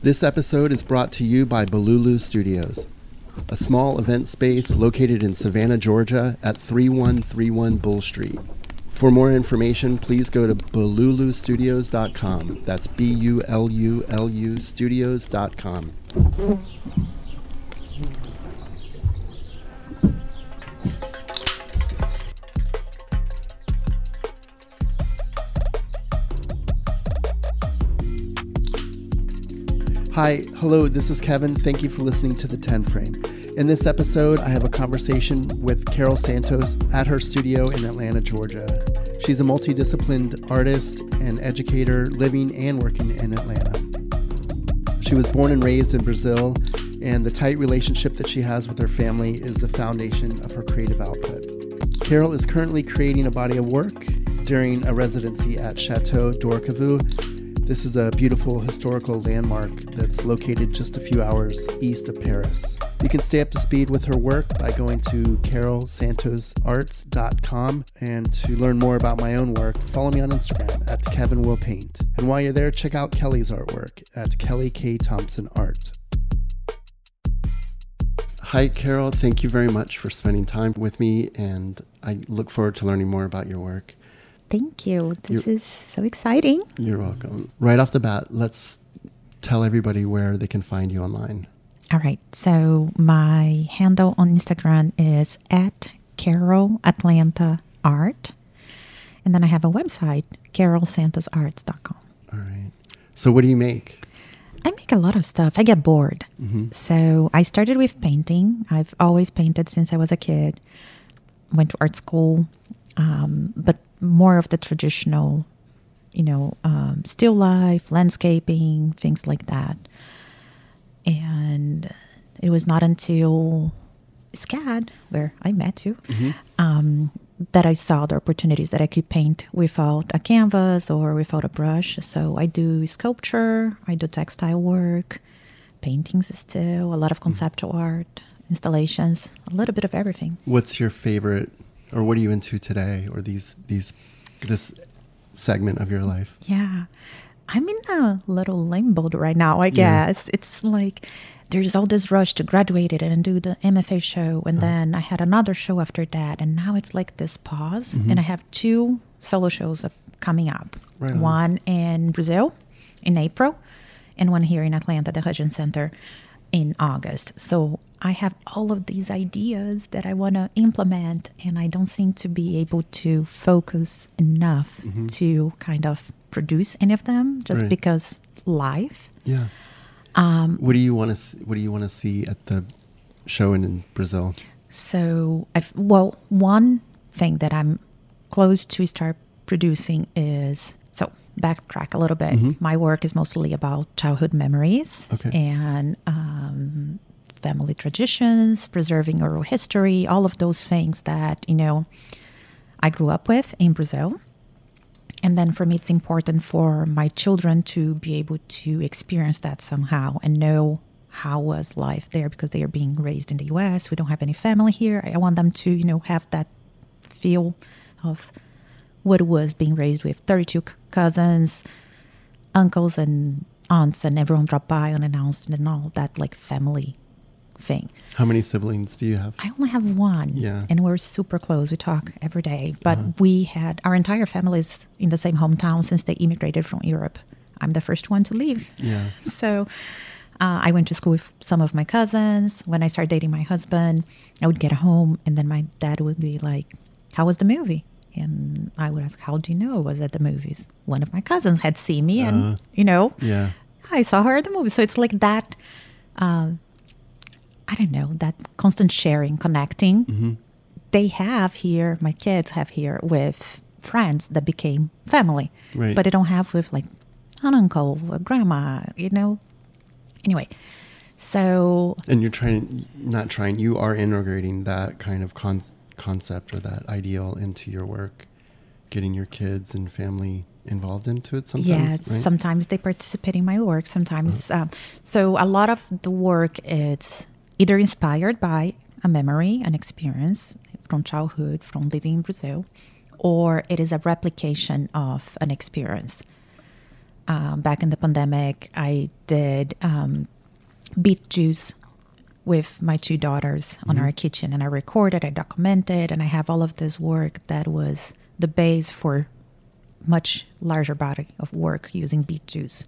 This episode is brought to you by Bululu Studios, a small event space located in Savannah, Georgia at 3131 Bull Street. For more information, please go to bululustudios.com. That's B U L U L U studios.com. Hi, hello, this is Kevin. Thank you for listening to the 10 Frame. In this episode, I have a conversation with Carol Santos at her studio in Atlanta, Georgia. She's a multidisciplined artist and educator living and working in Atlanta. She was born and raised in Brazil, and the tight relationship that she has with her family is the foundation of her creative output. Carol is currently creating a body of work during a residency at Chateau d'Orqueville this is a beautiful historical landmark that's located just a few hours east of Paris. You can stay up to speed with her work by going to carolsantosarts.com and to learn more about my own work, follow me on Instagram at Kevin Will Paint. And while you're there, check out Kelly's artwork at Kelly K. Thompson Art. Hi, Carol. Thank you very much for spending time with me, and I look forward to learning more about your work. Thank you. This You're, is so exciting. You're welcome. Right off the bat, let's tell everybody where they can find you online. All right. So my handle on Instagram is at Carol Atlanta Art. And then I have a website, carolsantosarts.com. All right. So what do you make? I make a lot of stuff. I get bored. Mm-hmm. So I started with painting. I've always painted since I was a kid. Went to art school. Um, but more of the traditional, you know, um, still life, landscaping, things like that. And it was not until SCAD, where I met you, mm-hmm. um, that I saw the opportunities that I could paint without a canvas or without a brush. So I do sculpture, I do textile work, paintings still, a lot of conceptual mm-hmm. art, installations, a little bit of everything. What's your favorite or what are you into today or these these this segment of your life yeah i'm in a little limbo right now i guess yeah. it's like there's all this rush to graduate it and do the mfa show and uh-huh. then i had another show after that and now it's like this pause mm-hmm. and i have two solo shows coming up right on. one in brazil in april and one here in atlanta the Hudgens center in august so I have all of these ideas that I want to implement, and I don't seem to be able to focus enough mm-hmm. to kind of produce any of them, just right. because life. Yeah. Um, what do you want to What do you want to see at the show in, in Brazil? So, I've, well, one thing that I'm close to start producing is so backtrack a little bit. Mm-hmm. My work is mostly about childhood memories okay. and um, family traditions, preserving oral history, all of those things that, you know, I grew up with in Brazil. And then for me, it's important for my children to be able to experience that somehow and know how was life there because they are being raised in the US. We don't have any family here. I want them to, you know, have that feel of what was being raised with 32 cousins, uncles, and aunts, and everyone dropped by unannounced and all that like family thing. How many siblings do you have? I only have one. Yeah. And we're super close. We talk every day. But uh-huh. we had our entire family is in the same hometown since they immigrated from Europe. I'm the first one to leave. Yeah. So uh, I went to school with some of my cousins. When I started dating my husband, I would get home and then my dad would be like, How was the movie? And I would ask, How do you know I was at the movies? One of my cousins had seen me, and, uh, you know, yeah. I saw her at the movie. So it's like that. Uh, I don't know, that constant sharing, connecting. Mm-hmm. They have here, my kids have here with friends that became family. Right. But they don't have with like an uncle, a grandma, you know. Anyway, so. And you're trying, not trying, you are integrating that kind of con- concept or that ideal into your work, getting your kids and family involved into it sometimes yes right? sometimes they participate in my work sometimes uh-huh. uh, so a lot of the work is either inspired by a memory, an experience from childhood, from living in Brazil, or it is a replication of an experience. um, back in the pandemic, I did um, beet juice with my two daughters on mm-hmm. our kitchen, and I recorded, I documented, and I have all of this work that was the base for much larger body of work using beet juice.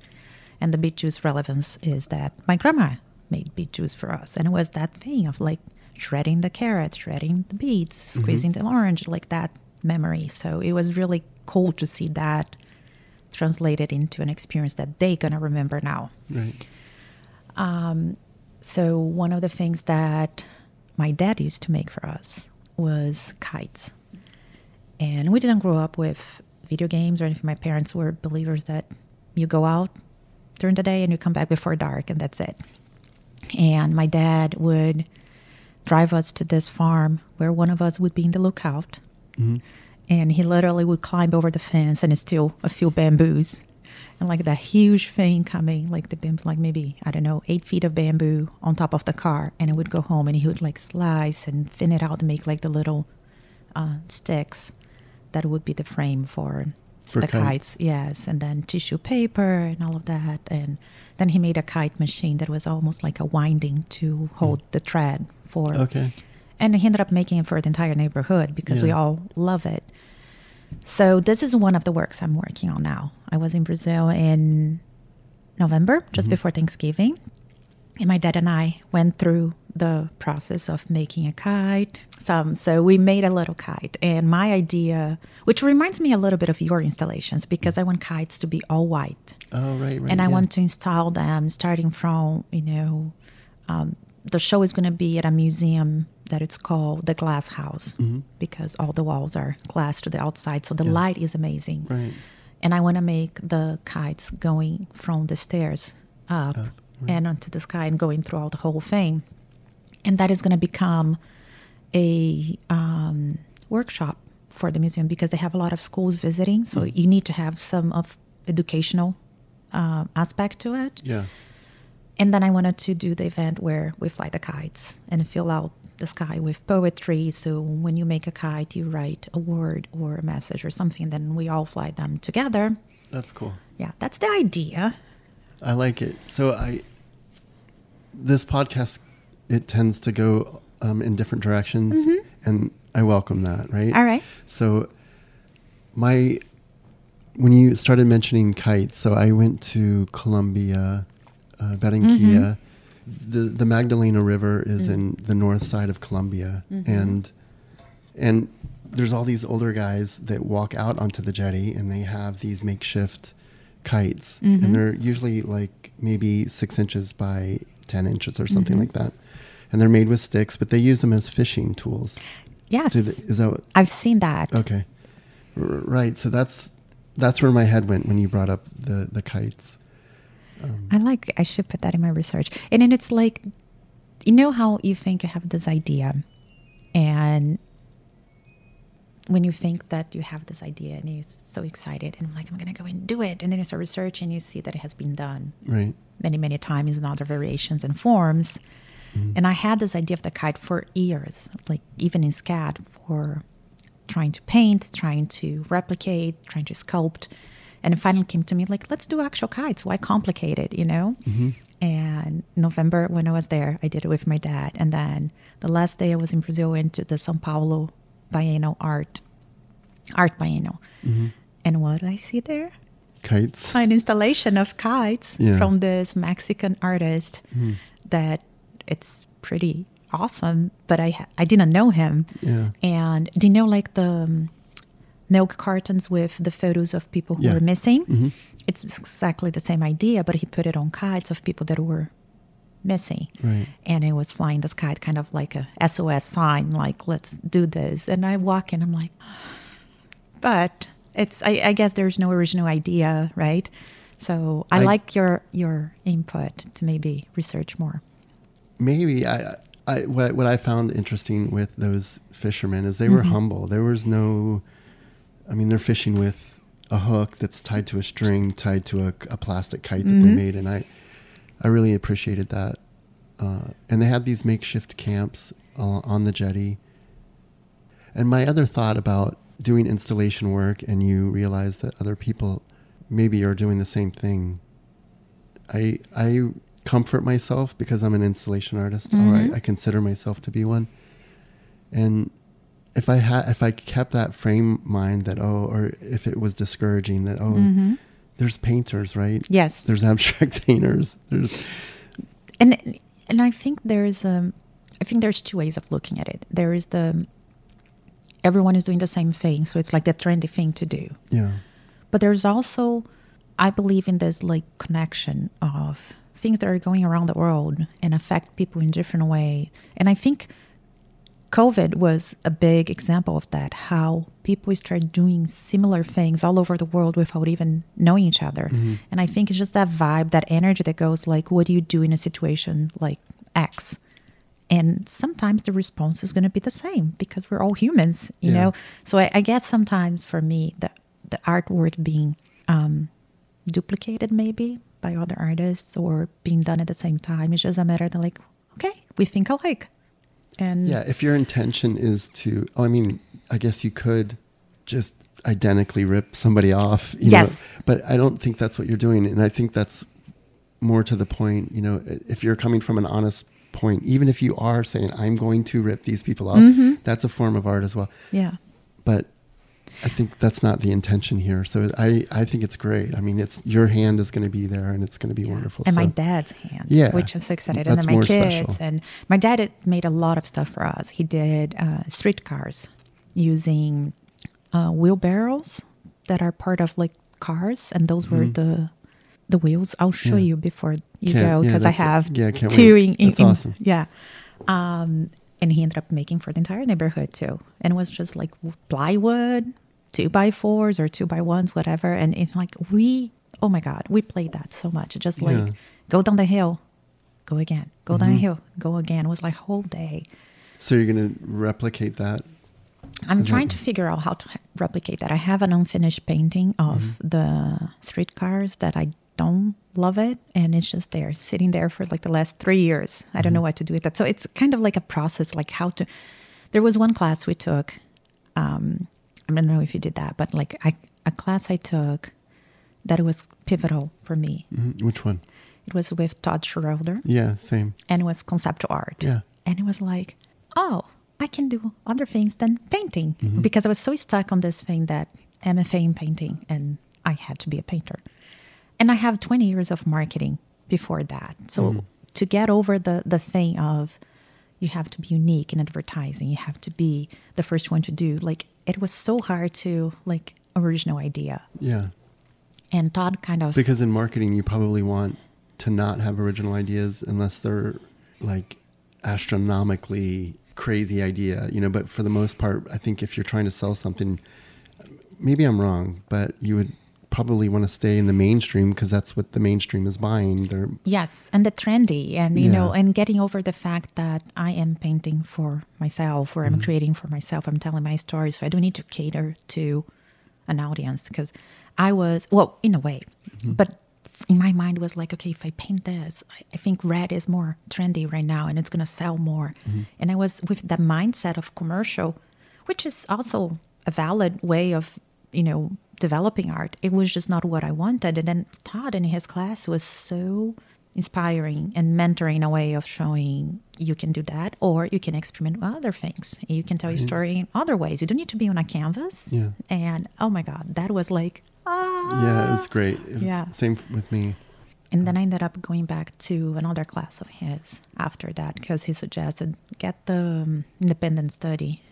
And the beet juice relevance is that my grandma made beet juice for us, and it was that thing of like shredding the carrots, shredding the beets, mm-hmm. squeezing mm-hmm. the orange, like that memory. So it was really cool to see that translated into an experience that they're going to remember now. Right. Um, so one of the things that my dad used to make for us was kites. And we didn't grow up with video games or anything. My parents were believers that you go out during the day and you come back before dark and that's it. And my dad would drive us to this farm where one of us would be in the lookout. Mm-hmm. And he literally would climb over the fence and steal a few bamboos. And like that huge thing coming like the bamboo like maybe i don't know eight feet of bamboo on top of the car. And it would go home and he would like slice and thin it out to make like the little uh, sticks that would be the frame for, for the kites. kites yes and then tissue paper and all of that and then he made a kite machine that was almost like a winding to hold mm. the thread for okay and he ended up making it for the entire neighborhood because yeah. we all love it. So this is one of the works I'm working on now. I was in Brazil in November, just mm-hmm. before Thanksgiving, and my dad and I went through the process of making a kite. Some so we made a little kite, and my idea, which reminds me a little bit of your installations, because I want kites to be all white. Oh right, right. And I yeah. want to install them starting from you know, um, the show is going to be at a museum that it's called the glass house mm-hmm. because all the walls are glass to the outside so the yeah. light is amazing right. and i want to make the kites going from the stairs up uh, right. and onto the sky and going throughout the whole thing and that is going to become a um, workshop for the museum because they have a lot of schools visiting so mm. you need to have some of educational uh, aspect to it yeah and then I wanted to do the event where we fly the kites and fill out the sky with poetry. So when you make a kite, you write a word or a message or something, then we all fly them together. That's cool. Yeah, that's the idea. I like it. So I, this podcast, it tends to go um, in different directions, mm-hmm. and I welcome that. Right. All right. So my, when you started mentioning kites, so I went to Colombia, uh, Barranquilla. Mm-hmm the the Magdalena River is mm. in the north side of Colombia, mm-hmm. and and there's all these older guys that walk out onto the jetty and they have these makeshift kites, mm-hmm. and they're usually like maybe six inches by ten inches or something mm-hmm. like that, and they're made with sticks, but they use them as fishing tools. Yes, they, is that what, I've seen that? Okay, R- right. So that's that's where my head went when you brought up the the kites. Um, I like. I should put that in my research. And then it's like, you know how you think you have this idea, and when you think that you have this idea and you're so excited and I'm like, I'm gonna go and do it, and then you start research and you see that it has been done right many many times in other variations and forms. Mm-hmm. And I had this idea of the kite for years, like even in SCAD for trying to paint, trying to replicate, trying to sculpt. And it finally came to me like, let's do actual kites. Why complicate it, you know? Mm-hmm. And November, when I was there, I did it with my dad. And then the last day I was in Brazil, went to the São Paulo Biennial Art, Art Biennial. Mm-hmm. And what did I see there? Kites. An installation of kites yeah. from this Mexican artist mm. that it's pretty awesome. But I I didn't know him. Yeah. And do you know like the um, milk cartons with the photos of people who yeah. were missing. Mm-hmm. It's exactly the same idea, but he put it on kites of people that were missing. Right. And it was flying this kite kind of like a SOS sign, like, let's do this. And I walk in, I'm like, but it's, I, I guess there's no original idea, right? So I, I, like your your input to maybe research more. Maybe I, I what what I found interesting with those fishermen is they were mm-hmm. humble. There was no I mean, they're fishing with a hook that's tied to a string, tied to a, a plastic kite that mm-hmm. they made, and I, I really appreciated that. Uh, and they had these makeshift camps uh, on the jetty. And my other thought about doing installation work, and you realize that other people maybe are doing the same thing. I I comfort myself because I'm an installation artist, mm-hmm. or I, I, consider myself to be one. And if I had, if I kept that frame mind that oh, or if it was discouraging that oh, mm-hmm. there's painters, right? Yes. There's abstract painters. There's and and I think there's um, I think there's two ways of looking at it. There is the everyone is doing the same thing, so it's like the trendy thing to do. Yeah. But there's also, I believe in this like connection of things that are going around the world and affect people in different way. And I think COVID was a big example of that, how people start doing similar things all over the world without even knowing each other. Mm-hmm. And I think it's just that vibe, that energy that goes like, what do you do in a situation like X? And sometimes the response is going to be the same because we're all humans, you yeah. know? So I, I, guess sometimes for me, the, the artwork being um, duplicated maybe by other artists or being done at the same time It's just a matter of like, okay, we think alike. And yeah, if your intention is to, oh, I mean, I guess you could just identically rip somebody off. yes. Know, but I don't think that's what you're doing. And I think that's more to the point, you know, if you're coming from an honest point, even if you are saying, I'm going to rip these people off, mm-hmm. that's a form of art as well. Yeah. But I think that's not the intention here. So I, I think it's great. I mean, it's your hand is going to be there and it's going to be yeah. wonderful. And so, my dad's hand, yeah, which I'm so excited. That's and then my kids. Special. And my dad made a lot of stuff for us. He did uh, streetcars using uh, wheelbarrows that are part of like cars. And those mm-hmm. were the the wheels. I'll show yeah. you before you can't, go because yeah, I have yeah, two in, in, that's awesome. yeah. Um, and he ended up making for the entire neighborhood too. And it was just like plywood, two by fours or two by ones, whatever. And it, like we, oh my God, we played that so much. Just like yeah. go down the hill, go again, go mm-hmm. down the mm-hmm. hill, go again. It was like whole day. So you're going to replicate that? I'm Is trying that... to figure out how to replicate that. I have an unfinished painting of mm-hmm. the streetcars that I don't love it and it's just there sitting there for like the last three years i don't mm-hmm. know what to do with that so it's kind of like a process like how to there was one class we took um, i don't know if you did that but like I, a class i took that was pivotal for me mm-hmm. which one it was with todd schroeder yeah same and it was conceptual art yeah and it was like oh i can do other things than painting mm-hmm. because i was so stuck on this thing that mfa in painting and i had to be a painter and I have 20 years of marketing before that. So mm. to get over the the thing of you have to be unique in advertising, you have to be the first one to do like it was so hard to like original idea. Yeah. And Todd kind of because in marketing you probably want to not have original ideas unless they're like astronomically crazy idea, you know, but for the most part I think if you're trying to sell something maybe I'm wrong, but you would probably want to stay in the mainstream because that's what the mainstream is buying. They're yes, and the trendy, and you yeah. know, and getting over the fact that I am painting for myself, or I'm mm-hmm. creating for myself. I'm telling my story, so I don't need to cater to an audience because I was well, in a way, mm-hmm. but in my mind was like, okay, if I paint this, I think red is more trendy right now, and it's gonna sell more. Mm-hmm. And I was with that mindset of commercial, which is also a valid way of you know developing art. It was just not what I wanted. And then Todd in his class was so inspiring and mentoring a way of showing you can do that or you can experiment with other things. You can tell your story in other ways. You don't need to be on a canvas. Yeah. And oh my God, that was like, ah. Yeah, it was great. It was yeah. same with me. And then I ended up going back to another class of his after that because he suggested get the um, independent study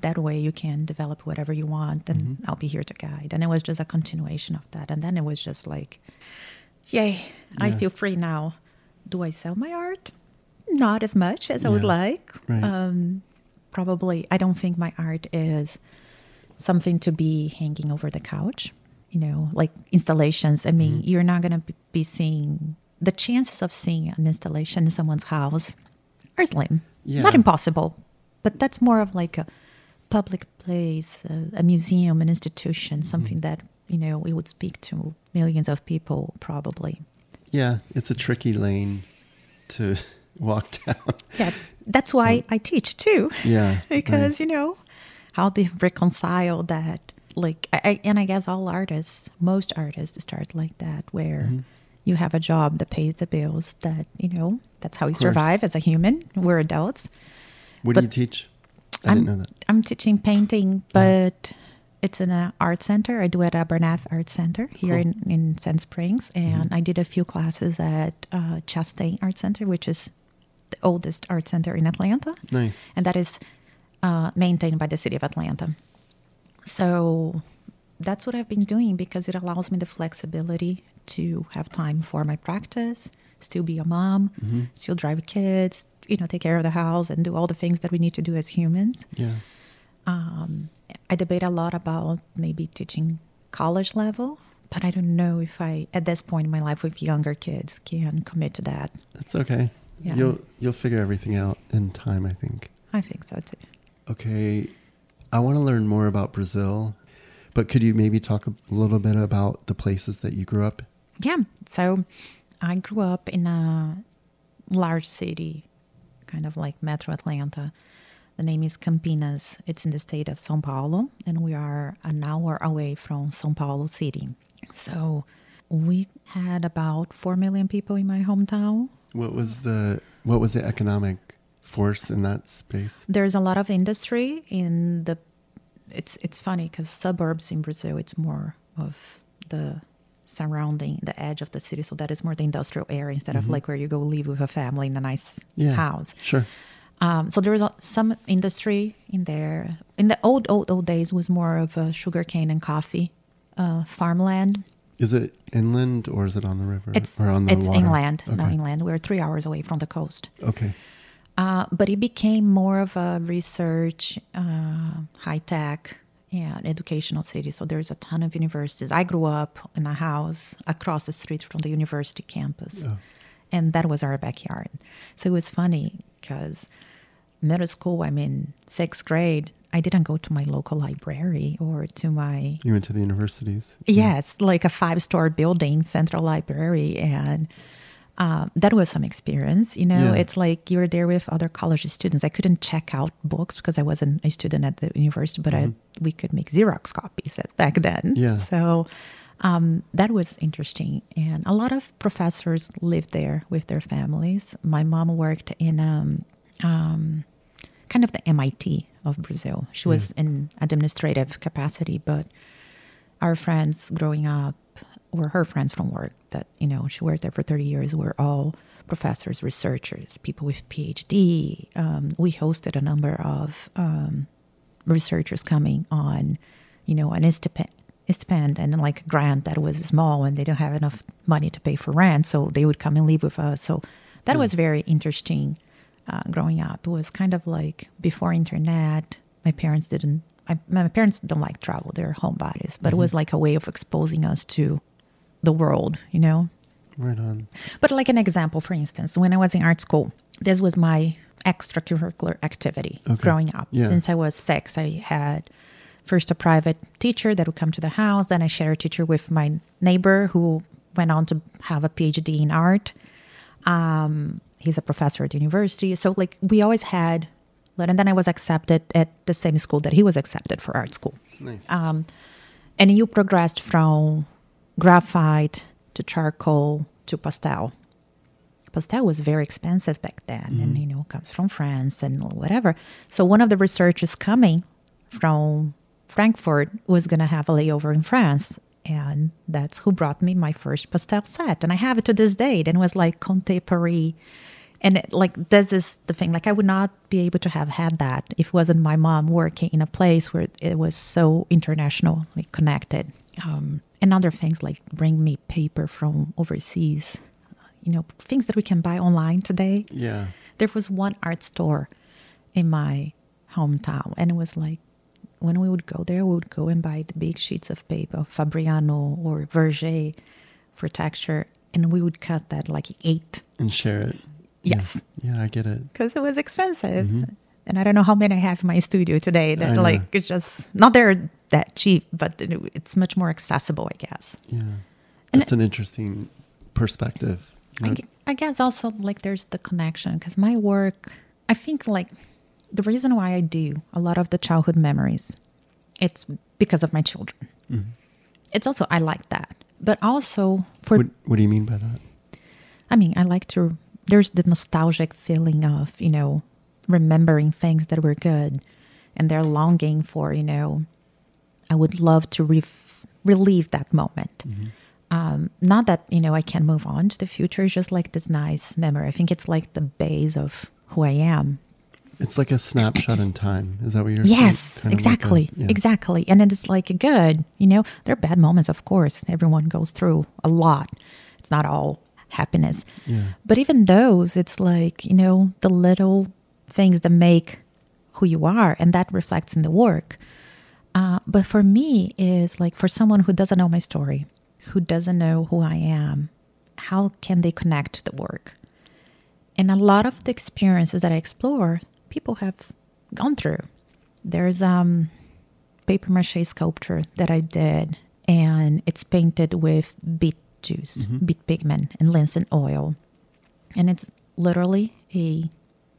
that way you can develop whatever you want and mm-hmm. I'll be here to guide. And it was just a continuation of that. And then it was just like, yay, yeah. I feel free now. Do I sell my art? Not as much as yeah. I would like. Right. Um, probably, I don't think my art is something to be hanging over the couch, you know, like installations. I mean, mm-hmm. you're not going to be seeing the chances of seeing an installation in someone's house are slim. Yeah. Not impossible, but that's more of like a public place, a, a museum, an institution, mm-hmm. something mm-hmm. that you know we would speak to millions of people probably. Yeah, it's a tricky lane to walk down. Yes, that's why um, I teach too. Yeah, because nice. you know how to reconcile that like I, and i guess all artists most artists start like that where mm-hmm. you have a job that pays the bills that you know that's how you survive as a human we're adults what but do you teach i I'm, didn't know that i'm teaching painting but it's in an art center i do it at Abernathy art center here cool. in, in Sandy Springs and mm-hmm. i did a few classes at uh, chastain art center which is the oldest art center in atlanta nice and that is uh, maintained by the city of atlanta so that's what I've been doing because it allows me the flexibility to have time for my practice, still be a mom, mm-hmm. still drive kids, you know, take care of the house and do all the things that we need to do as humans. Yeah. Um, I debate a lot about maybe teaching college level, but I don't know if I, at this point in my life with younger kids, can commit to that. That's okay. Yeah. You'll you'll figure everything out in time, I think. I think so too. Okay, I want to learn more about Brazil, but could you maybe talk a little bit about the places that you grew up? Yeah. So I grew up in a large city, kind of like Metro Atlanta. The name is Campinas. It's in the state of São Paulo, and we are an hour away from São Paulo city. So we had about 4 million people in my hometown. What was the what was the economic force in that space? There's a lot of industry in the. It's it's funny because suburbs in Brazil it's more of the surrounding the edge of the city, so that is more the industrial area instead mm-hmm. of like where you go live with a family in a nice yeah, house. Sure. Um, so there was some industry in there. In the old old old days, was more of a sugarcane and coffee uh, farmland. Is it inland or is it on the river? It's or on the it's water? inland. Okay. No, inland. We're three hours away from the coast. Okay. Uh, but it became more of a research, uh, high tech, and educational city. So there's a ton of universities. I grew up in a house across the street from the university campus, oh. and that was our backyard. So it was funny because middle school, I'm in sixth grade. I didn't go to my local library or to my. You went to the universities? Yes, yeah. like a five star building, Central Library. And uh, that was some experience. You know, yeah. it's like you were there with other college students. I couldn't check out books because I wasn't a student at the university, but mm-hmm. I, we could make Xerox copies at, back then. Yeah. So um, that was interesting. And a lot of professors lived there with their families. My mom worked in um, um, kind of the MIT of Brazil. She was yeah. in administrative capacity, but our friends growing up were her friends from work that, you know, she worked there for 30 years were all professors, researchers, people with PhD. Um, we hosted a number of um, researchers coming on, you know, an stipend, stipend and like a grant that was small and they didn't have enough money to pay for rent. So they would come and live with us. So that mm. was very interesting uh, growing up. It was kind of like before internet. My parents didn't. I, my parents don't like travel; they're homebodies. But mm-hmm. it was like a way of exposing us to the world, you know. Right on. But like an example, for instance, when I was in art school, this was my extracurricular activity okay. growing up. Yeah. Since I was six, I had first a private teacher that would come to the house. Then I shared a teacher with my neighbor who went on to have a PhD in art. Um, he's a professor at the university. So like we always had, and then I was accepted at the same school that he was accepted for art school. Nice. Um, and you progressed from graphite to charcoal to pastel. Pastel was very expensive back then, mm-hmm. and you know comes from France and whatever. So one of the researchers coming from Frankfurt was going to have a layover in France, and that's who brought me my first pastel set and i have it to this day and it was like contemporary and it, like this is the thing like i would not be able to have had that if it wasn't my mom working in a place where it was so internationally connected um, and other things like bring me paper from overseas you know things that we can buy online today yeah there was one art store in my hometown and it was like when we would go there, we would go and buy the big sheets of paper, Fabriano or Verger for texture, and we would cut that like eight and share it. Yes. Yeah, yeah I get it. Because it was expensive. Mm-hmm. And I don't know how many I have in my studio today that like it's just not they're that cheap, but it's much more accessible, I guess. Yeah. That's and an interesting perspective. I, I guess also like there's the connection because my work, I think like the reason why I do a lot of the childhood memories, it's because of my children. Mm-hmm. It's also I like that, but also for what, what do you mean by that? I mean, I like to. There's the nostalgic feeling of you know remembering things that were good, and they're longing for you know. I would love to re- relieve that moment. Mm-hmm. Um, not that you know I can move on to the future. It's just like this nice memory. I think it's like the base of who I am. It's like a snapshot in time. Is that what you're yes, saying? Yes, exactly. Like a, yeah. Exactly. And then it's like good, you know, there are bad moments, of course. Everyone goes through a lot. It's not all happiness. Yeah. But even those, it's like, you know, the little things that make who you are, and that reflects in the work. Uh, but for me, is like for someone who doesn't know my story, who doesn't know who I am, how can they connect the work? And a lot of the experiences that I explore, people have gone through. There's um paper mache sculpture that I did, and it's painted with beet juice, mm-hmm. beet pigment, and linseed oil. And it's literally a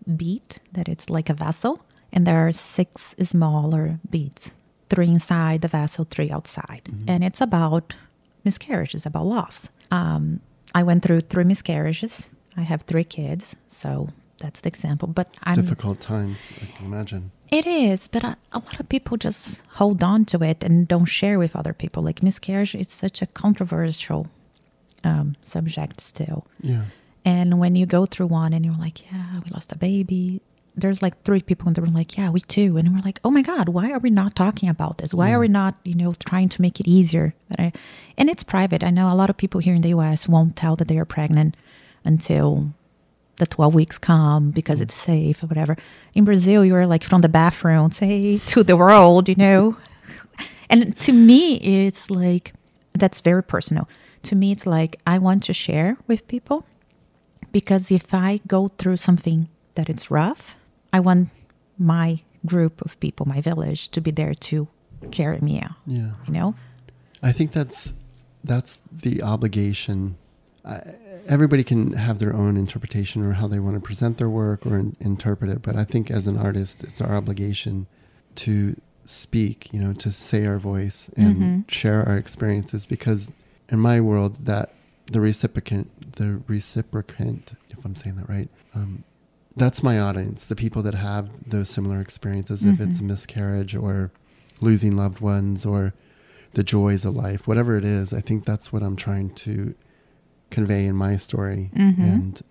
beet that it's like a vessel, and there are six smaller beets, three inside the vessel, three outside. Mm-hmm. And it's about miscarriages, about loss. Um, I went through three miscarriages. I have three kids, so that's the example. But it's I'm difficult times. I can imagine. It is, but a, a, lot of people just hold on to it and don't share with other people. Like miscarriage, it's such a controversial um, subject still. Yeah. And when you go through one and you're like, yeah, we lost a baby, there's like three people in the room like, yeah, we too. And we're like, oh my God, why are we not talking about this? Why yeah. are we mm. not, you know, trying to make it easier? And it's private. I know a lot of people here in the US won't tell that they are pregnant until the 12 weeks come because it's mm. safe or whatever. In Brazil, you're like from the bathroom, say to the world, you know. And to me, it's like, that's very personal to me, it's like I want to share with people because if I go through something that it's rough, I want my group of people, my village, to be there to carry me out. Yeah, you know. I think that's that's the obligation. I, everybody can have their own interpretation or how they want to present their work or in, interpret it, but I think as an artist, it's our obligation to speak. You know, to say our voice and mm-hmm. share our experiences because in my world that the reciprocant the reciprocant if i'm saying that right um, that's my audience the people that have those similar experiences mm-hmm. if it's a mm-hmm. miscarriage or losing loved ones or the joys of life whatever it is i think that's what i'm trying to convey in my story mm-hmm. and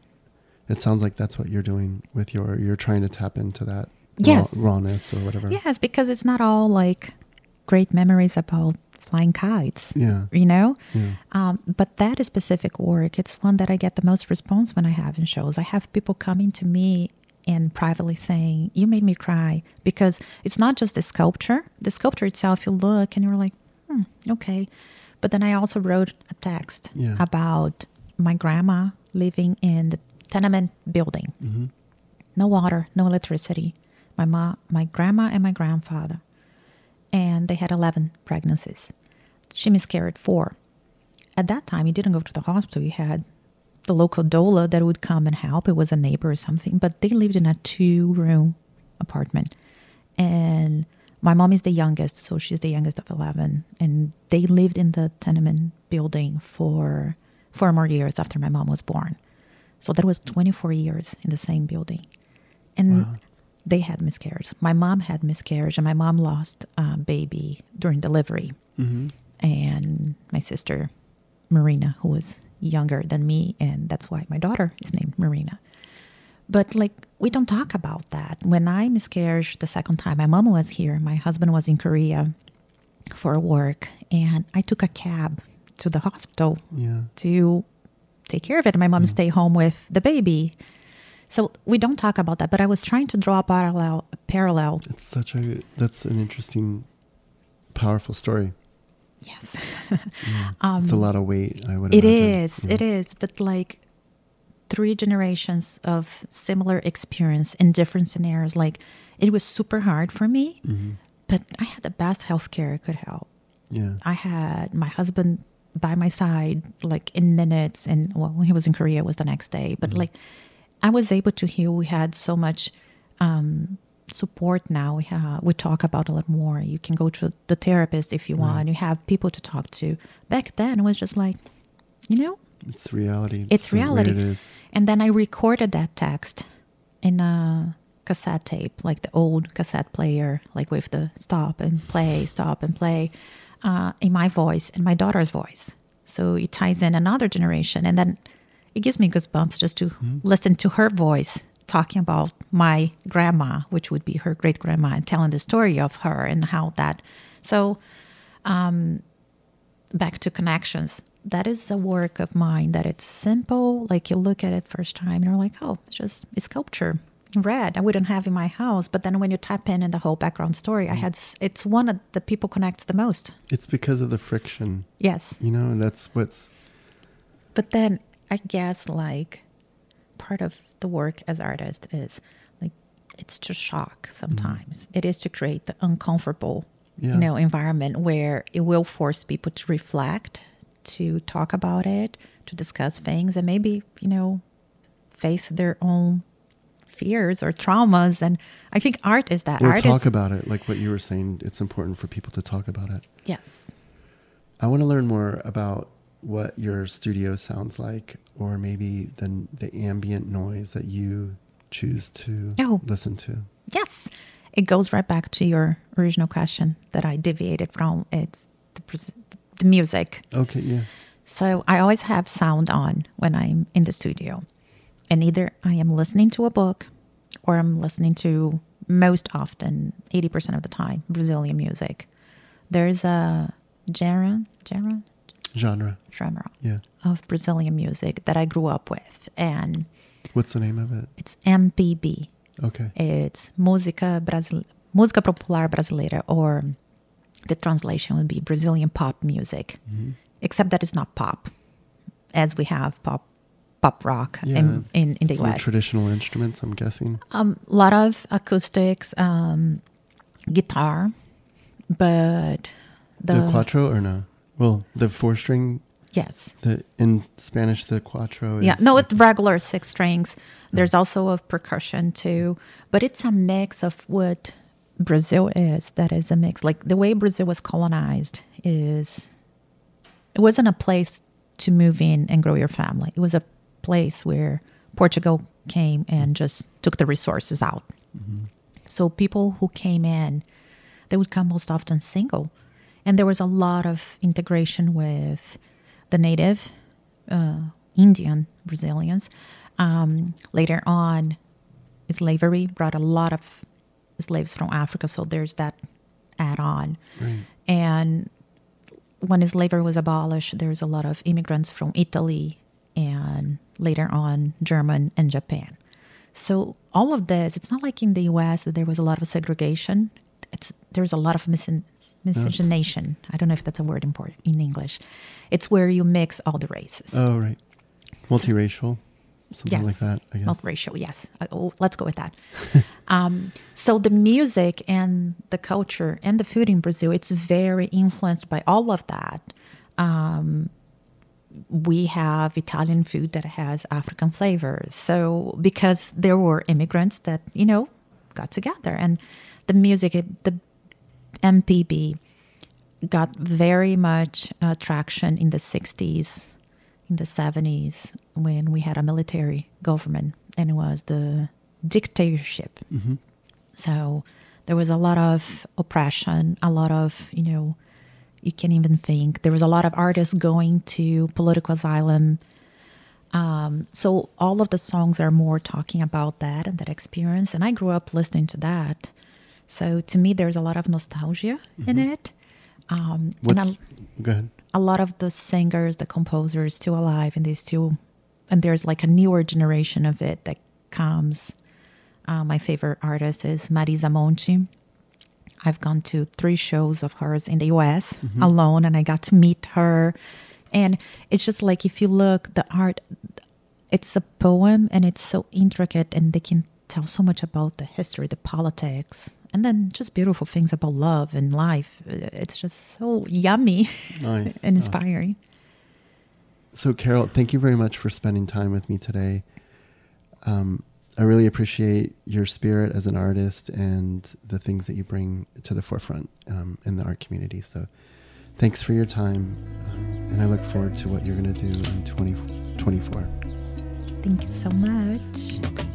it sounds like that's what you're doing with your you're trying to tap into that yes. raw, rawness or whatever yes because it's not all like great memories about flying kites. Yeah. You know? Yeah. Um, but that is specific work. It's one that I get the most response when I have in shows. I have people coming to me and privately saying, You made me cry because it's not just the sculpture. The sculpture itself, you look and you're like, hmm, okay. But then I also wrote a text yeah. about my grandma living in the tenement building. Mm-hmm. No water, no electricity. My mom, my grandma and my grandfather and they had 11 pregnancies. She miscarried four. At that time, he didn't go to the hospital. He had the local doula that would come and help. It was a neighbor or something, but they lived in a two room apartment. And my mom is the youngest, so she's the youngest of 11. And they lived in the tenement building for four more years after my mom was born. So that was 24 years in the same building. And wow they had miscarriage. My mom had miscarriage, and my mom lost a baby during delivery. Mm-hmm. And my sister, Marina, who was younger than me, and that's why my daughter is named Marina. But like, we don't talk about that. When I miscarried the second time, my mom was here. My husband was in Korea for work, and I took a cab to the hospital yeah. to take care of it. And my mom yeah. stayed home with the baby. So we don't talk about that, but I was trying to draw a parallel. A parallel. It's such a that's an interesting, powerful story. Yes, yeah. um, it's a lot of weight. I would. It imagine. is. Yeah. It is. But like three generations of similar experience in different scenarios. Like it was super hard for me, mm-hmm. but I had the best healthcare I could help. Yeah, I had my husband by my side like in minutes, and well, when he was in Korea, it was the next day. But mm-hmm. like I was able to heal. We had so much um, support now. We have, we talk about a lot more. You can go to the therapist if you want. You have people to talk to. Back then, it was just like, you know, it's reality. It's reality. It is. And then I recorded that text in a cassette tape, like the old cassette player, like with the stop and play, stop and play, uh, in my voice and my daughter's voice. So it ties in another generation. And then it gives me goosebumps just to mm-hmm. listen to her voice talking about my grandma, which would be her great grandma, and telling the story of her and how that. So, um, back to connections. That is a work of mine that it's simple. Like you look at it first time and you're like, oh, it's just a sculpture in red. I wouldn't have in my house. But then when you tap in in the whole background story, I mm. had it's one of the people connects the most. It's because of the friction. Yes. You know, and that's what's. But then I guess like part of the work as artist is like it's to shock sometimes. Mm. It is to create the uncomfortable, yeah. you know, environment where it will force people to reflect, to talk about it, to discuss things, and maybe you know, face their own fears or traumas. And I think art is that. Or art talk is, about it, like what you were saying. It's important for people to talk about it. Yes. I want to learn more about what your studio sounds like, or maybe the the ambient noise that you choose to oh. listen to. Yes, it goes right back to your original question that I deviated from. It's the, the music. Okay, yeah. So I always have sound on when I'm in the studio, and either I am listening to a book, or I'm listening to most often, eighty percent of the time, Brazilian music. There's a genre, genre, genre genre yeah. of Brazilian music that I grew up with. And what's the name of it? It's MPB. Okay. It's música Brasil música popular brasileira or the translation would be Brazilian pop music. Mm-hmm. Except that it's not pop as we have pop pop rock yeah. in, in, in the US. Traditional instruments, I'm guessing. A um, lot of acoustics, um, guitar, but the, the cuatro or no? Well, the four string. Yes. The in Spanish the cuatro. yeah, no, it's regular six strings. There's also a percussion too, but it's a mix of what Brazil is. That is a mix. Like the way Brazil was colonized is, it wasn't a place to move in and grow your family. It was a place where Portugal came and just took the resources out. Mm-hmm. So people who came in, they would come most often single and there was a lot of integration with the native uh, Indian Brazilians. Um, later on, slavery brought a lot of slaves from Africa, so there's that add on. Right. And when slavery was abolished, there's a lot of immigrants from Italy and later on German and Japan. So all of this, it's not like in the US that there was a lot of segregation. There's a lot of missing miscegenation. I don't know if that's a word in, in English. It's where you mix all the races. Oh, right. Multiracial. Something yes. like that, I guess. Multiracial, yes. Uh, oh, let's go with that. um, so the music and the culture and the food in Brazil, it's very influenced by all of that. Um, we have Italian food that has African flavors. So because there were immigrants that, you know, got together and the music, the MPB got very much uh, traction in the 60s, in the 70s, when we had a military government and it was the dictatorship. Mm-hmm. So there was a lot of oppression, a lot of, you know, you can't even think. There was a lot of artists going to political asylum. Um, so all of the songs are more talking about that and that experience. And I grew up listening to that. So to me, there's a lot of nostalgia mm-hmm. in it. Um, What's, and a, go ahead. A lot of the singers, the composers, still alive, and they still, and there's like a newer generation of it that comes. Uh, my favorite artist is Marisa Monte. I've gone to three shows of hers in the US mm-hmm. alone, and I got to meet her. And it's just like if you look, the art, it's a poem and it's so intricate, and they can tell so much about the history, the politics, and then just beautiful things about love and life. It's just so yummy nice. and inspiring. Awesome. So, Carol, thank you very much for spending time with me today. Um, I really appreciate your spirit as an artist and the things that you bring to the forefront um, in the art community. So, thanks for your time, um, and I look forward to what you're going to do in 2024. Thank you so much.